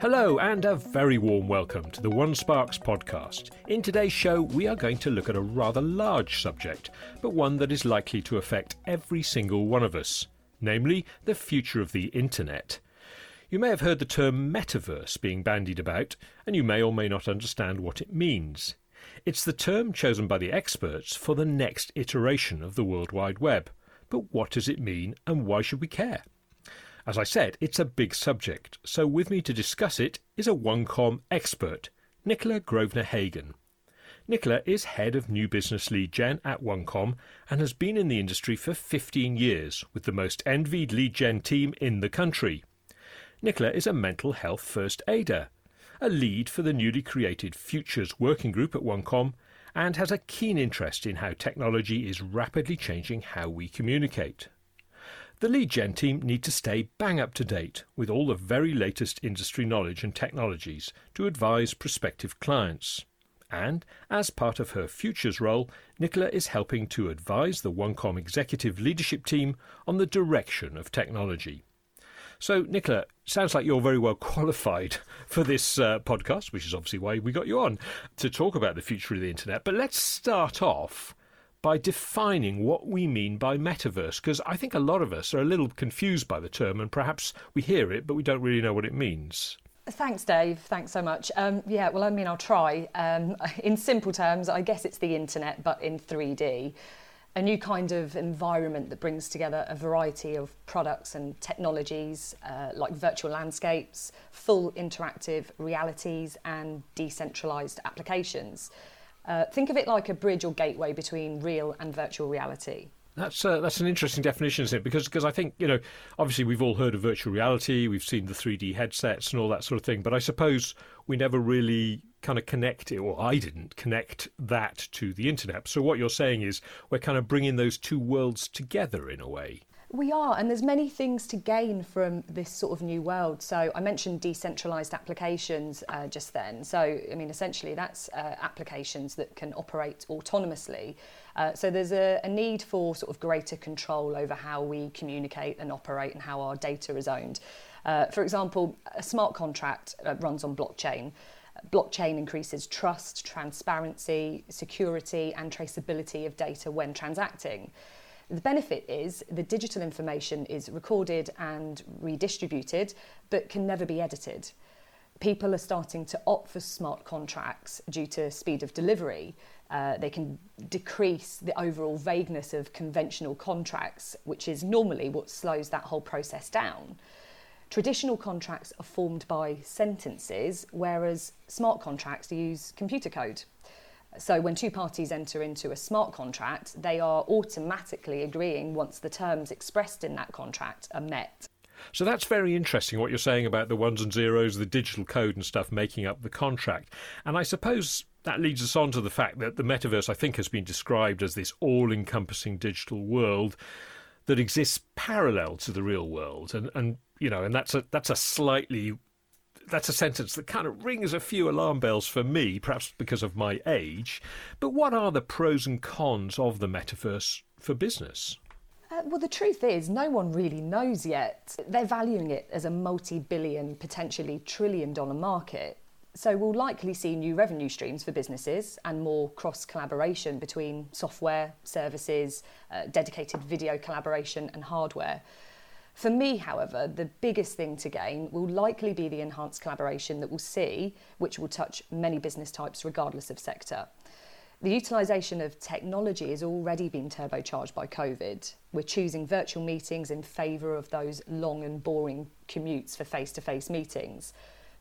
Hello, and a very warm welcome to the One Sparks podcast. In today's show, we are going to look at a rather large subject, but one that is likely to affect every single one of us, namely the future of the internet. You may have heard the term metaverse being bandied about, and you may or may not understand what it means. It's the term chosen by the experts for the next iteration of the World Wide Web. But what does it mean, and why should we care? As I said, it's a big subject, so with me to discuss it is a OneCom expert, Nicola Grosvenor Hagen. Nicola is head of new business lead gen at OneCom and has been in the industry for 15 years with the most envied lead gen team in the country. Nicola is a mental health first aider, a lead for the newly created Futures Working Group at OneCom, and has a keen interest in how technology is rapidly changing how we communicate. The lead gen team need to stay bang up to date with all the very latest industry knowledge and technologies to advise prospective clients. And as part of her futures role, Nicola is helping to advise the OneCom executive leadership team on the direction of technology. So, Nicola, sounds like you're very well qualified for this uh, podcast, which is obviously why we got you on to talk about the future of the internet. But let's start off by defining what we mean by metaverse, because I think a lot of us are a little confused by the term and perhaps we hear it, but we don't really know what it means. Thanks, Dave. Thanks so much. Um, yeah, well, I mean, I'll try. Um, in simple terms, I guess it's the internet, but in 3D. A new kind of environment that brings together a variety of products and technologies uh, like virtual landscapes, full interactive realities, and decentralized applications. Uh, think of it like a bridge or gateway between real and virtual reality. That's uh, that's an interesting definition, isn't it? Because because I think you know, obviously we've all heard of virtual reality, we've seen the 3D headsets and all that sort of thing, but I suppose we never really kind of connect it, or I didn't connect that to the internet. So what you're saying is we're kind of bringing those two worlds together in a way. We are, and there's many things to gain from this sort of new world. So I mentioned decentralized applications uh, just then. So I mean, essentially, that's uh, applications that can operate autonomously. Uh, so there's a, a need for sort of greater control over how we communicate and operate and how our data is owned. Uh, for example, a smart contract uh, runs on blockchain. Blockchain increases trust, transparency, security, and traceability of data when transacting. The benefit is the digital information is recorded and redistributed, but can never be edited. People are starting to opt for smart contracts due to speed of delivery. Uh, they can decrease the overall vagueness of conventional contracts, which is normally what slows that whole process down. Traditional contracts are formed by sentences, whereas smart contracts use computer code. So when two parties enter into a smart contract, they are automatically agreeing once the terms expressed in that contract are met. So that's very interesting what you're saying about the ones and zeros, the digital code and stuff making up the contract. And I suppose that leads us on to the fact that the metaverse, I think, has been described as this all encompassing digital world that exists parallel to the real world. And, and you know, and that's a that's a slightly that's a sentence that kind of rings a few alarm bells for me, perhaps because of my age. But what are the pros and cons of the metaverse for business? Uh, well, the truth is, no one really knows yet. They're valuing it as a multi billion, potentially trillion dollar market. So we'll likely see new revenue streams for businesses and more cross collaboration between software, services, uh, dedicated video collaboration, and hardware. For me, however, the biggest thing to gain will likely be the enhanced collaboration that we'll see, which will touch many business types regardless of sector. The utilisation of technology has already been turbocharged by COVID. We're choosing virtual meetings in favour of those long and boring commutes for face to face meetings.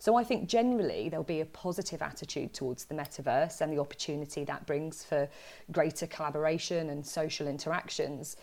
So I think generally there'll be a positive attitude towards the metaverse and the opportunity that brings for greater collaboration and social interactions.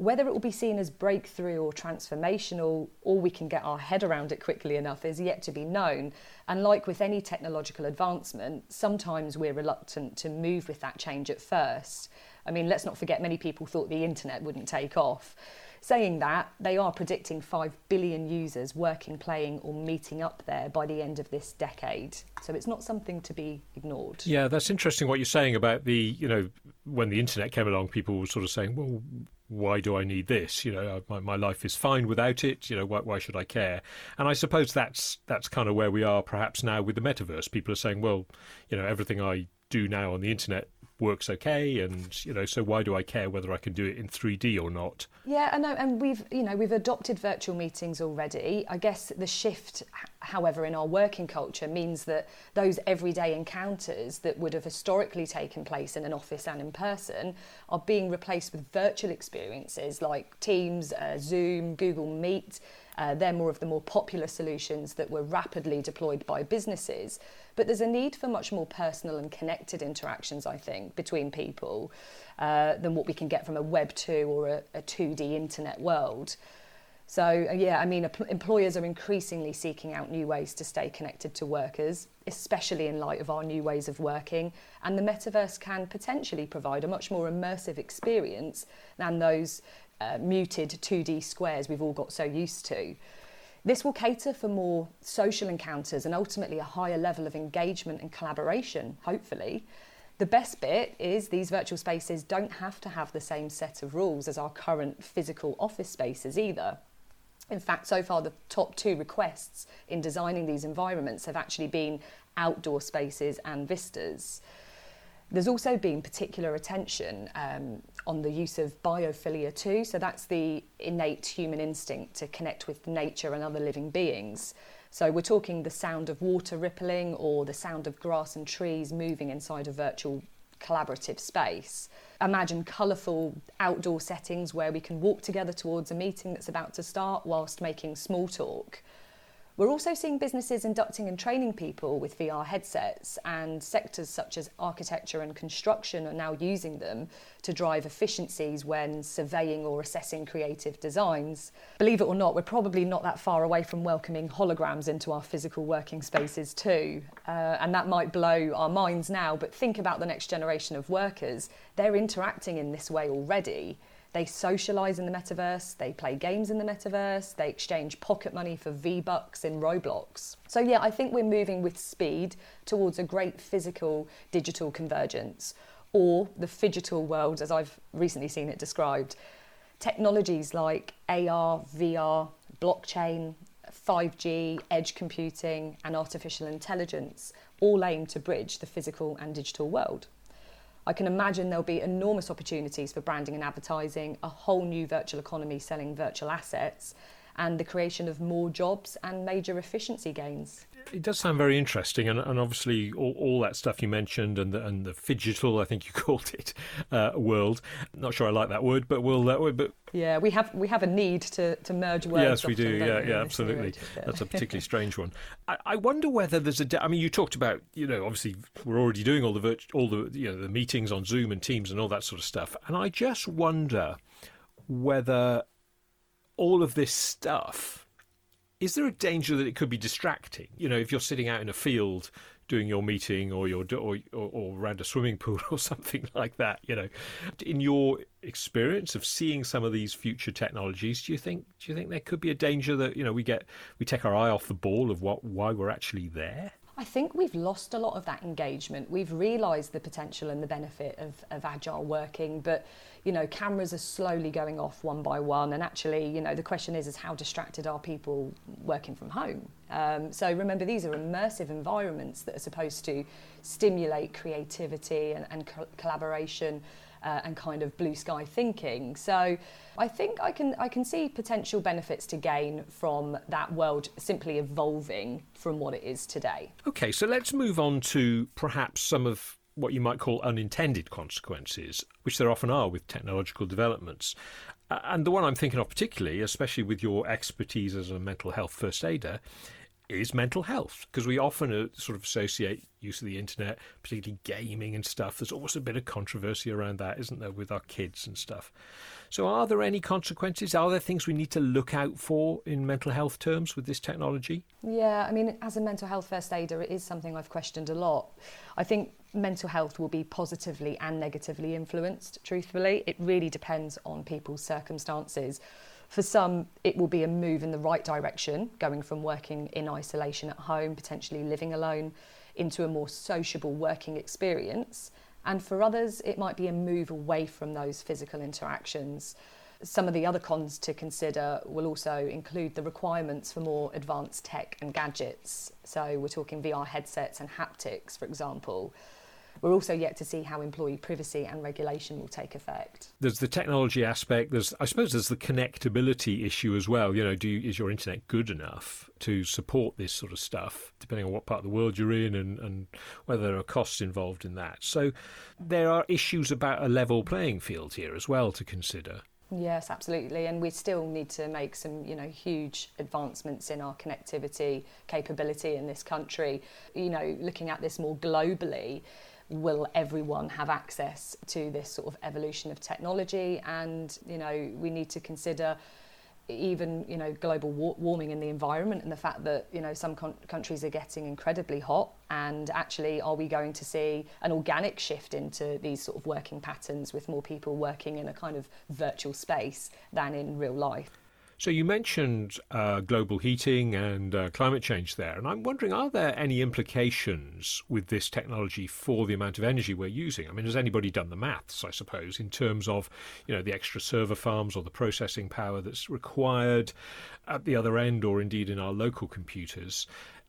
Whether it will be seen as breakthrough or transformational, or we can get our head around it quickly enough, is yet to be known. And like with any technological advancement, sometimes we're reluctant to move with that change at first. I mean, let's not forget, many people thought the internet wouldn't take off. Saying that, they are predicting 5 billion users working, playing, or meeting up there by the end of this decade. So it's not something to be ignored. Yeah, that's interesting what you're saying about the, you know, when the internet came along, people were sort of saying, well, why do I need this? You know, my, my life is fine without it. You know, why, why should I care? And I suppose that's that's kind of where we are perhaps now with the metaverse. People are saying, well, you know, everything I do now on the internet works okay and you know so why do i care whether i can do it in 3d or not? Yeah i know and we've you know we've adopted virtual meetings already. I guess the shift however in our working culture means that those everyday encounters that would have historically taken place in an office and in person are being replaced with virtual experiences like teams uh, zoom google meet. Uh, they're more of the more popular solutions that were rapidly deployed by businesses. But there's a need for much more personal and connected interactions, I think, between people uh, than what we can get from a Web 2 or a, a 2D internet world. So, uh, yeah, I mean, employers are increasingly seeking out new ways to stay connected to workers, especially in light of our new ways of working. And the metaverse can potentially provide a much more immersive experience than those uh, muted 2D squares we've all got so used to. This will cater for more social encounters and ultimately a higher level of engagement and collaboration, hopefully. The best bit is these virtual spaces don't have to have the same set of rules as our current physical office spaces either. In fact, so far, the top two requests in designing these environments have actually been outdoor spaces and vistas. There's also been particular attention um, on the use of biophilia too. So that's the innate human instinct to connect with nature and other living beings. So we're talking the sound of water rippling or the sound of grass and trees moving inside a virtual collaborative space. Imagine colourful outdoor settings where we can walk together towards a meeting that's about to start whilst making small talk. We're also seeing businesses inducting and training people with VR headsets, and sectors such as architecture and construction are now using them to drive efficiencies when surveying or assessing creative designs. Believe it or not, we're probably not that far away from welcoming holograms into our physical working spaces too. Uh, and that might blow our minds now, but think about the next generation of workers. They're interacting in this way already. They socialise in the metaverse, they play games in the metaverse, they exchange pocket money for V Bucks in Roblox. So, yeah, I think we're moving with speed towards a great physical digital convergence, or the phygital world, as I've recently seen it described. Technologies like AR, VR, blockchain, 5G, edge computing, and artificial intelligence all aim to bridge the physical and digital world. I can imagine there'll be enormous opportunities for branding and advertising, a whole new virtual economy selling virtual assets, and the creation of more jobs and major efficiency gains. It does sound very interesting, and, and obviously all, all that stuff you mentioned, and the, and the phygital, I think you called it, uh, world. Not sure I like that word, but we'll. Uh, but yeah, we have we have a need to, to merge words. Yes, we do. Yeah, yeah, absolutely. That's a particularly strange one. I, I wonder whether there's a. I mean, you talked about you know obviously we're already doing all the virt- all the you know the meetings on Zoom and Teams and all that sort of stuff, and I just wonder whether all of this stuff is there a danger that it could be distracting? You know, if you're sitting out in a field doing your meeting or your or, or, or around a swimming pool or something like that, you know, in your experience of seeing some of these future technologies, do you think do you think there could be a danger that you know we get we take our eye off the ball of what why we're actually there? I think we've lost a lot of that engagement. We've realised the potential and the benefit of, of agile working, but you know, cameras are slowly going off one by one. And actually, you know, the question is, is how distracted are people working from home? Um, so remember, these are immersive environments that are supposed to stimulate creativity and, and co- collaboration uh, and kind of blue sky thinking. So I think I can I can see potential benefits to gain from that world simply evolving from what it is today. Okay, so let's move on to perhaps some of what you might call unintended consequences, which there often are with technological developments. And the one I'm thinking of particularly, especially with your expertise as a mental health first aider, is mental health because we often uh, sort of associate use of the internet, particularly gaming and stuff. There's always a bit of controversy around that, isn't there, with our kids and stuff. So, are there any consequences? Are there things we need to look out for in mental health terms with this technology? Yeah, I mean, as a mental health first aider, it is something I've questioned a lot. I think mental health will be positively and negatively influenced, truthfully. It really depends on people's circumstances. For some, it will be a move in the right direction, going from working in isolation at home, potentially living alone, into a more sociable working experience. And for others, it might be a move away from those physical interactions. Some of the other cons to consider will also include the requirements for more advanced tech and gadgets. So we're talking VR headsets and haptics, for example. We're also yet to see how employee privacy and regulation will take effect. There's the technology aspect. There's, I suppose, there's the connectability issue as well. You know, do you, is your internet good enough to support this sort of stuff, depending on what part of the world you're in and, and whether there are costs involved in that. So there are issues about a level playing field here as well to consider. Yes, absolutely. And we still need to make some, you know, huge advancements in our connectivity capability in this country. You know, looking at this more globally, will everyone have access to this sort of evolution of technology? And, you know, we need to consider even you know global wa- warming in the environment and the fact that you know some con- countries are getting incredibly hot and actually are we going to see an organic shift into these sort of working patterns with more people working in a kind of virtual space than in real life so you mentioned uh, global heating and uh, climate change there, and I'm wondering, are there any implications with this technology for the amount of energy we're using? I mean, has anybody done the maths? I suppose in terms of you know the extra server farms or the processing power that's required at the other end, or indeed in our local computers.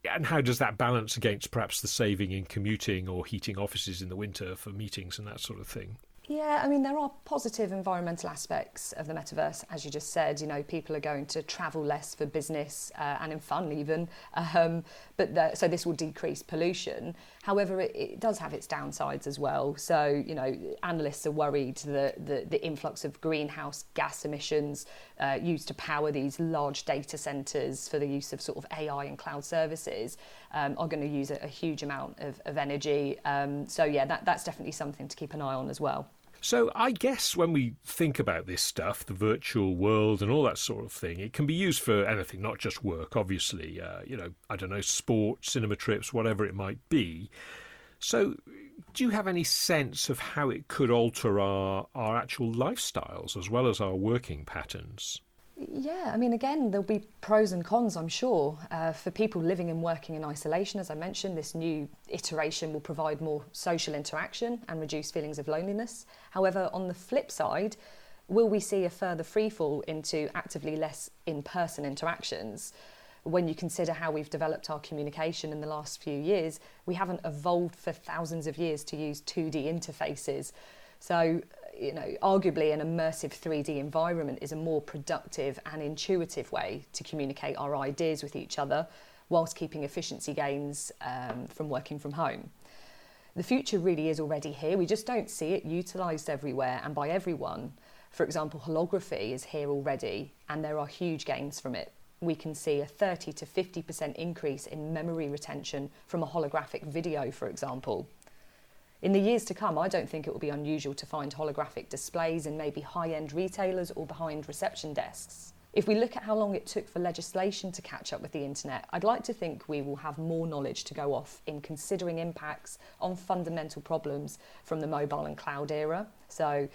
And how does that balance against perhaps the saving in commuting or heating offices in the winter for meetings and that sort of thing? Yeah, I mean, there are positive environmental aspects of the metaverse, as you just said. You know, people are going to travel less for business uh, and in fun, even. Um, but the, so this will decrease pollution. However, it, it, does have its downsides as well. So, you know, analysts are worried that the, the influx of greenhouse gas emissions uh, used to power these large data centres for the use of sort of AI and cloud services um, are going to use a, a, huge amount of, of energy. Um, so, yeah, that, that's definitely something to keep an eye on as well. So I guess when we think about this stuff, the virtual world and all that sort of thing, it can be used for anything, not just work, obviously. Uh, you know, I don't know, sport, cinema trips, whatever it might be. So do you have any sense of how it could alter our, our actual lifestyles as well as our working patterns? Yeah, I mean, again, there'll be pros and cons, I'm sure. Uh, for people living and working in isolation, as I mentioned, this new iteration will provide more social interaction and reduce feelings of loneliness. However, on the flip side, will we see a further freefall into actively less in person interactions? When you consider how we've developed our communication in the last few years, we haven't evolved for thousands of years to use 2D interfaces. So, you know, arguably an immersive 3D environment is a more productive and intuitive way to communicate our ideas with each other whilst keeping efficiency gains um, from working from home. The future really is already here. We just don't see it utilised everywhere and by everyone. For example, holography is here already, and there are huge gains from it. We can see a 30 to 50% increase in memory retention from a holographic video, for example. In the years to come, I don't think it will be unusual to find holographic displays in maybe high end retailers or behind reception desks. If we look at how long it took for legislation to catch up with the internet, I'd like to think we will have more knowledge to go off in considering impacts on fundamental problems from the mobile and cloud era. So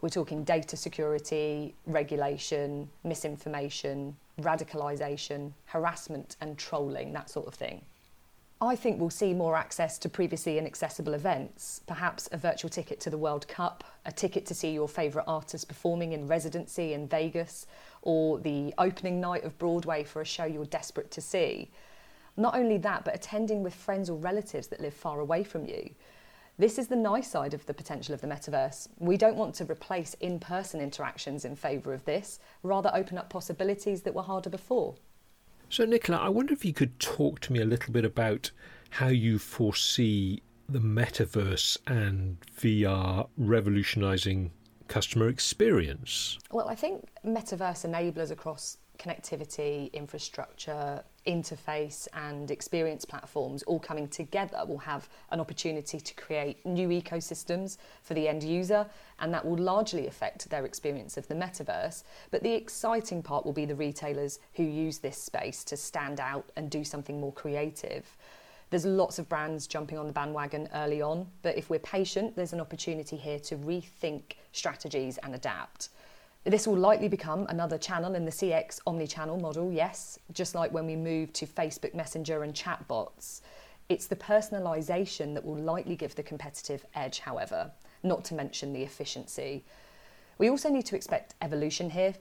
we're talking data security, regulation, misinformation, radicalisation, harassment and trolling, that sort of thing. I think we'll see more access to previously inaccessible events, perhaps a virtual ticket to the World Cup, a ticket to see your favourite artist performing in residency in Vegas, or the opening night of Broadway for a show you're desperate to see. Not only that, but attending with friends or relatives that live far away from you. This is the nice side of the potential of the metaverse. We don't want to replace in person interactions in favour of this, rather, open up possibilities that were harder before. So, Nicola, I wonder if you could talk to me a little bit about how you foresee the metaverse and VR revolutionizing customer experience. Well, I think metaverse enablers across connectivity, infrastructure, interface, and experience platforms all coming together will have an opportunity to create new ecosystems for the end user, and that will largely affect their experience of the metaverse. But the exciting part will be the retailers who use this space to stand out and do something more creative. There's lots of brands jumping on the bandwagon early on, but if we're patient, there's an opportunity here to rethink strategies and adapt. This will likely become another channel in the CX omni-channel model, yes, just like when we move to Facebook Messenger and chatbots. It's the personalisation that will likely give the competitive edge, however, not to mention the efficiency. We also need to expect evolution here.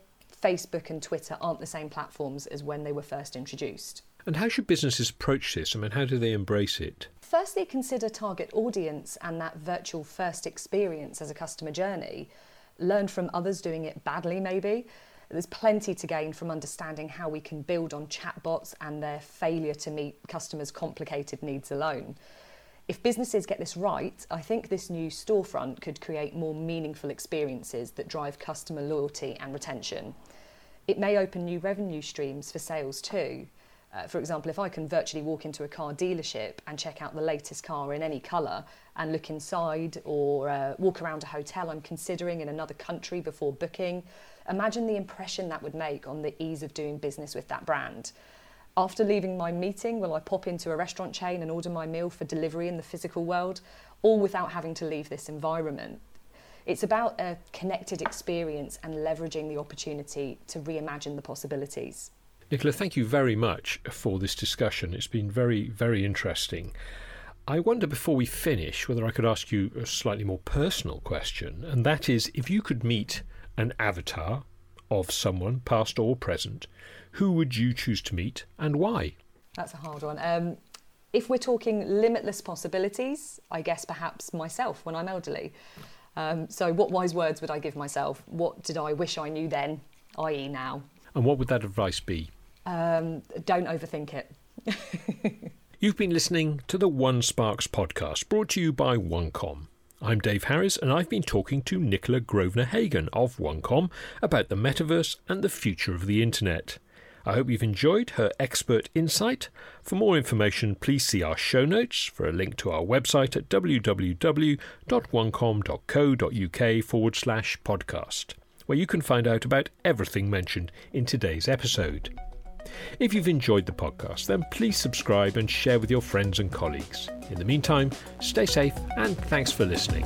Facebook and Twitter aren't the same platforms as when they were first introduced. And how should businesses approach this? I mean, how do they embrace it? Firstly, consider target audience and that virtual first experience as a customer journey. Learn from others doing it badly, maybe. There's plenty to gain from understanding how we can build on chatbots and their failure to meet customers' complicated needs alone. If businesses get this right, I think this new storefront could create more meaningful experiences that drive customer loyalty and retention. It may open new revenue streams for sales too. Uh, for example, if I can virtually walk into a car dealership and check out the latest car in any colour and look inside or uh, walk around a hotel I'm considering in another country before booking, imagine the impression that would make on the ease of doing business with that brand. After leaving my meeting, will I pop into a restaurant chain and order my meal for delivery in the physical world, all without having to leave this environment? It's about a connected experience and leveraging the opportunity to reimagine the possibilities. Nicola, thank you very much for this discussion. It's been very, very interesting. I wonder before we finish whether I could ask you a slightly more personal question, and that is if you could meet an avatar of someone, past or present, who would you choose to meet and why? That's a hard one. Um, if we're talking limitless possibilities, I guess perhaps myself when I'm elderly. Um, so, what wise words would I give myself? What did I wish I knew then, i.e., now? And what would that advice be? Um, don't overthink it. You've been listening to the One Sparks podcast brought to you by OneCom. I'm Dave Harris, and I've been talking to Nicola Grosvenor Hagen of OneCom about the metaverse and the future of the internet. I hope you've enjoyed her expert insight. For more information, please see our show notes for a link to our website at www.onecom.co.uk forward slash podcast, where you can find out about everything mentioned in today's episode. If you've enjoyed the podcast, then please subscribe and share with your friends and colleagues. In the meantime, stay safe and thanks for listening.